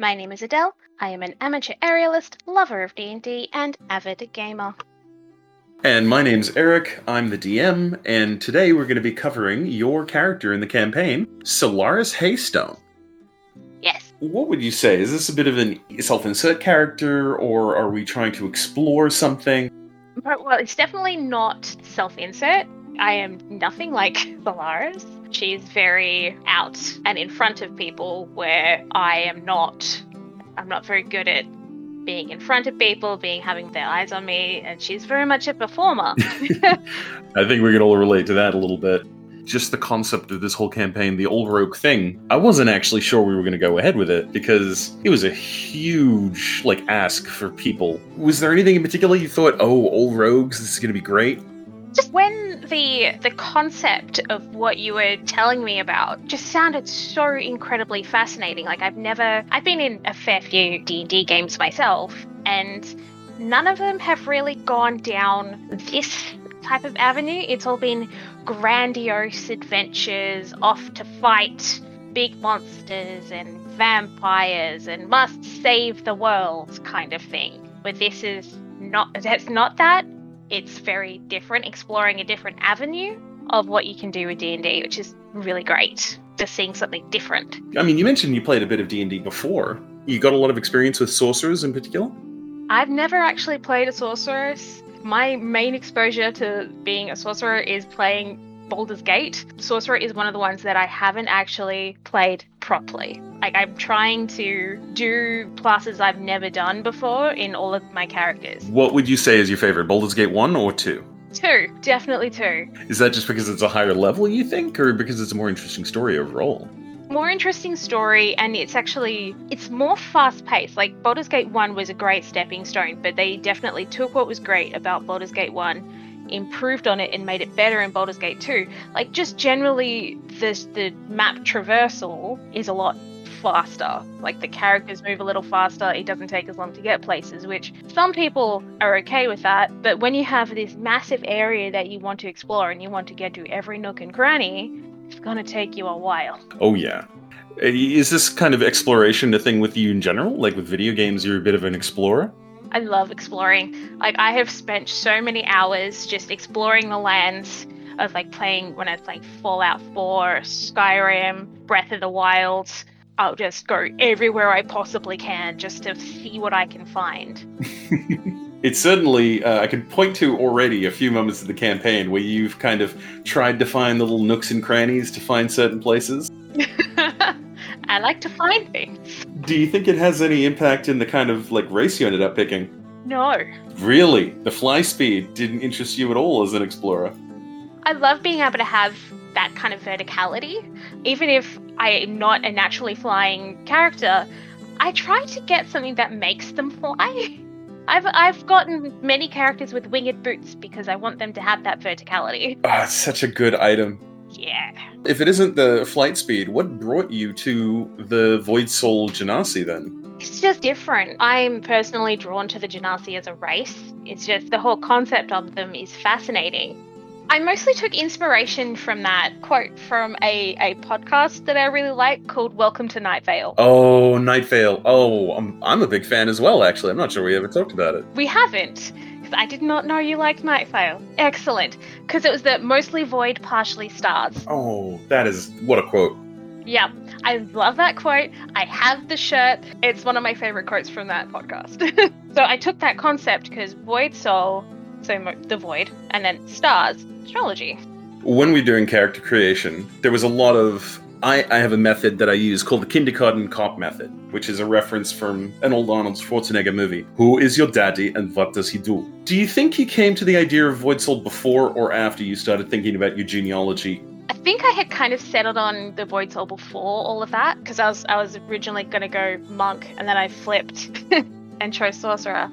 My name is Adele. I am an amateur aerialist, lover of D&D, and avid gamer. And my name's Eric, I'm the DM, and today we're going to be covering your character in the campaign, Solarus Haystone. Yes. What would you say? Is this a bit of a self insert character, or are we trying to explore something? Well, it's definitely not self insert. I am nothing like Solarus. She's very out and in front of people where I am not. I'm not very good at being in front of people, being having their eyes on me, and she's very much a performer. I think we can all relate to that a little bit. Just the concept of this whole campaign, the old rogue thing, I wasn't actually sure we were going to go ahead with it because it was a huge like ask for people. Was there anything in particular you thought, oh, old rogues, this is going to be great? Just when the the concept of what you were telling me about just sounded so incredibly fascinating. Like i've never i've been in a fair few d&d games myself and none of them have really gone down this type of avenue. It's all been grandiose adventures off to fight big monsters and vampires and must save the world kind of thing. But this is not that's not that it's very different, exploring a different avenue of what you can do with D&D, which is really great. Just seeing something different. I mean, you mentioned you played a bit of D&D before. You got a lot of experience with sorcerers in particular? I've never actually played a sorceress. My main exposure to being a sorcerer is playing Baldur's Gate. Sorcerer is one of the ones that I haven't actually played properly. Like I'm trying to do classes I've never done before in all of my characters. What would you say is your favorite, Baldur's Gate 1 or 2? Two, definitely two. Is that just because it's a higher level, you think, or because it's a more interesting story overall? more interesting story and it's actually it's more fast paced like Baldur's Gate 1 was a great stepping stone but they definitely took what was great about Baldur's Gate 1 improved on it and made it better in Baldur's Gate 2 like just generally this the map traversal is a lot faster. Like the characters move a little faster, it doesn't take as long to get places, which some people are okay with that. But when you have this massive area that you want to explore and you want to get to every nook and cranny, it's gonna take you a while. Oh, yeah. Eh, is this kind of exploration a thing with you in general? Like with video games, you're a bit of an explorer? I love exploring. Like I have spent so many hours just exploring the lands of like playing when I was playing Fallout 4, Skyrim, Breath of the Wild, I'll just go everywhere I possibly can just to see what I can find. it's certainly, uh, I can point to already a few moments of the campaign where you've kind of tried to find little nooks and crannies to find certain places. I like to find things. Do you think it has any impact in the kind of like race you ended up picking? No. Really? The fly speed didn't interest you at all as an explorer? I love being able to have that kind of verticality. Even if I'm not a naturally flying character, I try to get something that makes them fly. I've I've gotten many characters with winged boots because I want them to have that verticality. Ah, oh, it's such a good item. Yeah. If it isn't the flight speed, what brought you to the Void Soul Genasi then? It's just different. I'm personally drawn to the Genasi as a race. It's just the whole concept of them is fascinating. I mostly took inspiration from that quote from a, a podcast that I really like called Welcome to Night Vale. Oh, Night Vale. Oh, I'm, I'm a big fan as well, actually. I'm not sure we ever talked about it. We haven't. I did not know you liked Night Vale. Excellent. Because it was the mostly void, partially stars. Oh, that is. What a quote. Yeah, I love that quote. I have the shirt. It's one of my favorite quotes from that podcast. so I took that concept because Void Soul, so the void, and then stars, astrology. When we're doing character creation, there was a lot of. I, I have a method that I use called the kindergarten cop method, which is a reference from an old Arnold Schwarzenegger movie. Who is your daddy and what does he do? Do you think you came to the idea of Void Soul before or after you started thinking about your genealogy I think I had kind of settled on the Void Soul before all of that because I was I was originally going to go monk and then I flipped and chose sorcerer.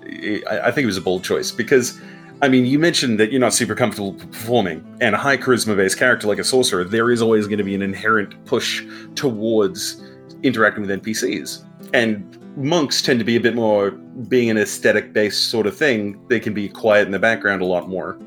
I, I think it was a bold choice because I mean, you mentioned that you're not super comfortable performing, and a high charisma based character like a sorcerer, there is always going to be an inherent push towards interacting with NPCs. And monks tend to be a bit more being an aesthetic based sort of thing, they can be quiet in the background a lot more.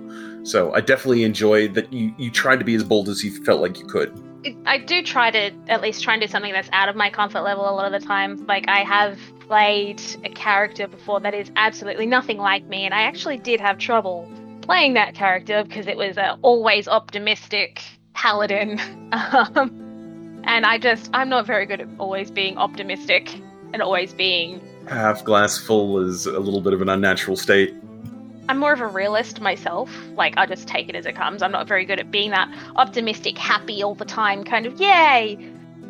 So I definitely enjoyed that you, you tried to be as bold as you felt like you could. I do try to at least try and do something that's out of my comfort level a lot of the time. Like I have played a character before that is absolutely nothing like me, and I actually did have trouble playing that character because it was a always optimistic paladin. Um, and I just I'm not very good at always being optimistic and always being Half glass full is a little bit of an unnatural state. I'm more of a realist myself. Like I just take it as it comes. I'm not very good at being that optimistic, happy all the time kind of yay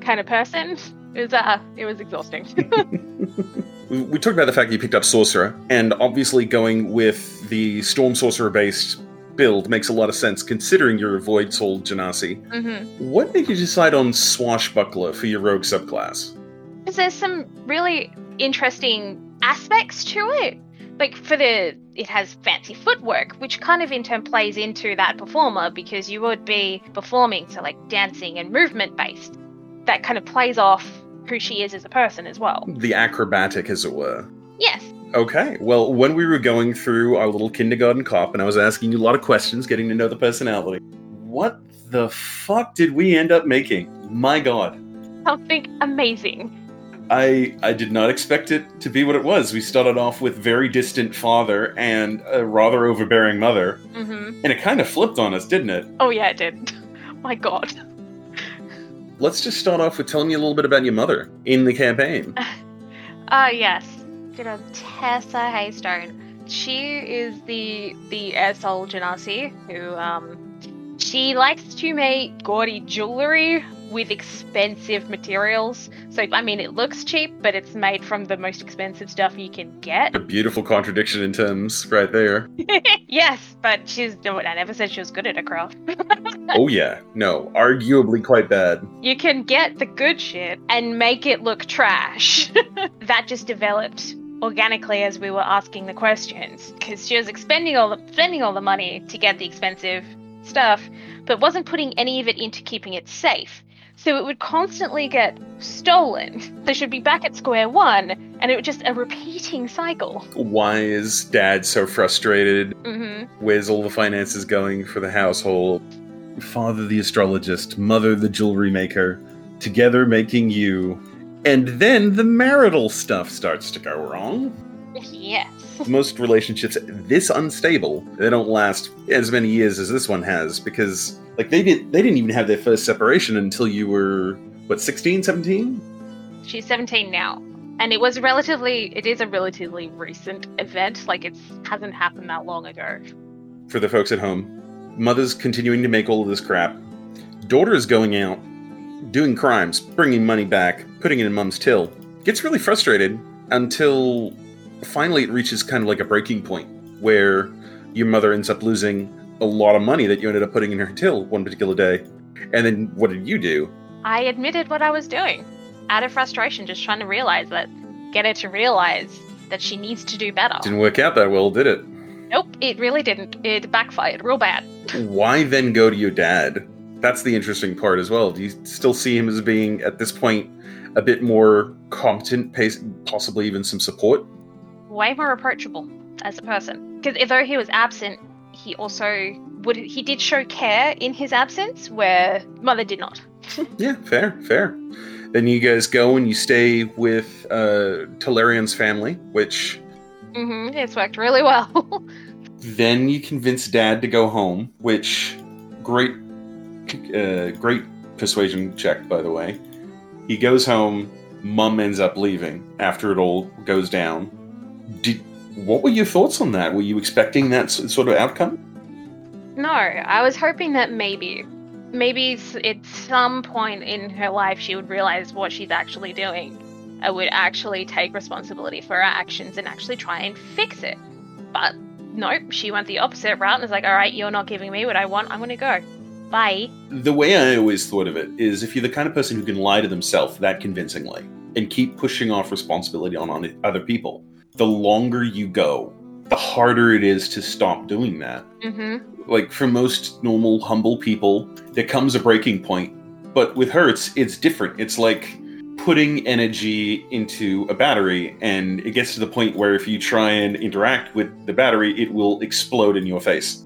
kind of person. It was uh it was exhausting. We we talked about the fact that you picked up Sorcerer, and obviously going with the Storm Sorcerer based build makes a lot of sense considering you're a Void Soul Genasi. hmm What made you decide on Swashbuckler for your rogue subclass? Because there's some really interesting aspects to it. Like for the, it has fancy footwork, which kind of in turn plays into that performer because you would be performing, so like dancing and movement based. That kind of plays off who she is as a person as well. The acrobatic, as it were. Yes. Okay, well, when we were going through our little kindergarten cop and I was asking you a lot of questions, getting to know the personality, what the fuck did we end up making? My god. Something amazing. I I did not expect it to be what it was. We started off with very distant father and a rather overbearing mother, hmm and it kind of flipped on us, didn't it? Oh yeah, it did. My god. Let's just start off with telling you a little bit about your mother in the campaign. Uh yes. You know, Tessa Haystone. She is the the asshole Genasi who um she likes to make gaudy jewelry with expensive materials. So I mean it looks cheap, but it's made from the most expensive stuff you can get. a beautiful contradiction in terms, right there. yes, but she's I never said she was good at her craft. oh yeah, no, arguably quite bad. you can get the good shit and make it look trash. that just developed organically as we were asking the questions because she was expending all the spending all the money to get the expensive stuff, but wasn't putting any of it into keeping it safe. So it would constantly get stolen. They should be back at square one, and it was just a repeating cycle. Why is dad so frustrated? hmm Where's all the finances going for the household? Father the astrologist, mother the jewelry maker, together making you. And then the marital stuff starts to go wrong. Yes. Most relationships this unstable, they don't last as many years as this one has because like they did they didn't even have their first separation until you were what 16, 17? She's 17 now. And it was relatively, it is a relatively recent event. Like it hasn't happened that long ago. For the folks at home, mother's continuing to make all of this crap. Daughter is going out, doing crimes, bringing money back, putting it in mom's till. Gets really frustrated until finally it reaches kind of like a breaking point where your mother ends up losing a lot of money that you ended up putting in her till one particular day. And then what did you do? I admitted what I was doing out of frustration, just trying to realize that, get her to realize that she needs to do better. Didn't work out that well, did it? Nope, it really didn't. It backfired real bad. Why then go to your dad? That's the interesting part as well. Do you still see him as being, at this point, a bit more competent, possibly even some support? Way more approachable as a person. Because although he was absent, he also would he did show care in his absence, where mother did not. Yeah, fair, fair. Then you guys go and you stay with uh, Talarian's family, which mm-hmm, It's worked really well. then you convince Dad to go home, which great, uh, great persuasion check, by the way. He goes home. Mum ends up leaving after it all goes down. Did what were your thoughts on that? Were you expecting that sort of outcome? No, I was hoping that maybe, maybe at some point in her life she would realize what she's actually doing. and would actually take responsibility for her actions and actually try and fix it. But nope, she went the opposite route and was like, all right, you're not giving me what I want, I'm going to go. Bye. The way I always thought of it is if you're the kind of person who can lie to themselves that convincingly and keep pushing off responsibility on, on other people, the longer you go, the harder it is to stop doing that. Mm-hmm. Like for most normal, humble people, there comes a breaking point. But with her, it's it's different. It's like putting energy into a battery, and it gets to the point where if you try and interact with the battery, it will explode in your face.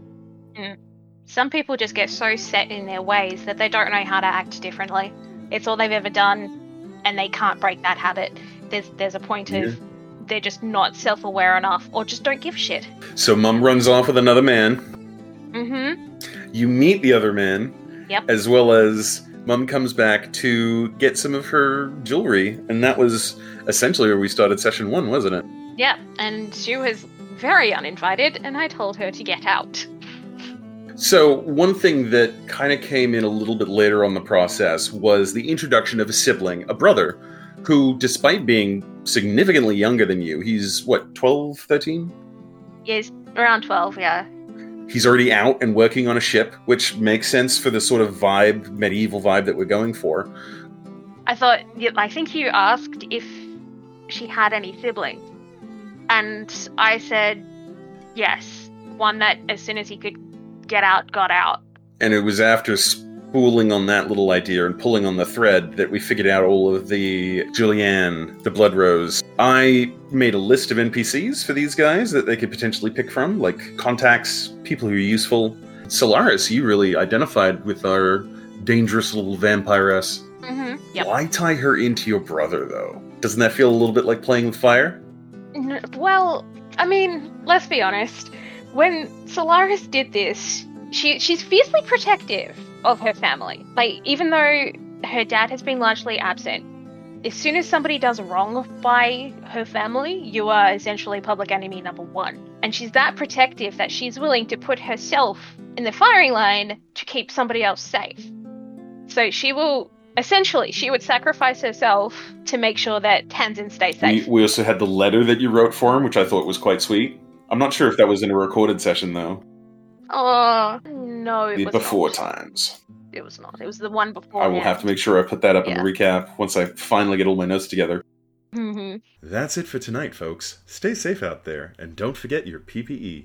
Some people just get so set in their ways that they don't know how to act differently. It's all they've ever done, and they can't break that habit. There's there's a point Yeah. of they're just not self-aware enough, or just don't give shit. So mum runs off with another man. Mm-hmm. You meet the other man. Yep. As well as mum comes back to get some of her jewelry, and that was essentially where we started session one, wasn't it? Yeah, and she was very uninvited, and I told her to get out. So, one thing that kind of came in a little bit later on the process was the introduction of a sibling, a brother, who, despite being significantly younger than you, he's what, 12, 13? Yes, around twelve. Yeah. He's already out and working on a ship, which makes sense for the sort of vibe, medieval vibe that we're going for. I thought, I think you asked if she had any siblings. And I said, yes. One that, as soon as he could get out, got out. And it was after spooling on that little idea and pulling on the thread that we figured out all of the Julianne, the Blood Rose. I made a list of NPCs for these guys that they could potentially pick from, like contacts, people who are useful. Solarus, you really identified with our dangerous little vampiress. Mm-hmm. Yep. Why tie her into your brother, though? Doesn't that feel a little bit like playing with fire? Well, I mean, let's be honest. When Solarus did this, she she's fiercely protective of her family. Like, even though her dad has been largely absent, as soon as somebody does wrong by her family, you are essentially public enemy number one. And she's that protective that she's willing to put herself in the firing line to keep somebody else safe. So she will essentially she would sacrifice herself to make sure that Tanzin stays We, safe. we also had the letter that you wrote for him, which I thought was quite sweet. I'm not sure if that was in a recorded session, though. Oh no, it The was before not. times. It was not. It was the one before. I will have to make sure I put that up in the recap once I finally get all my notes together. hmm That's it for tonight, folks. Stay safe out there, and don't forget your PPE.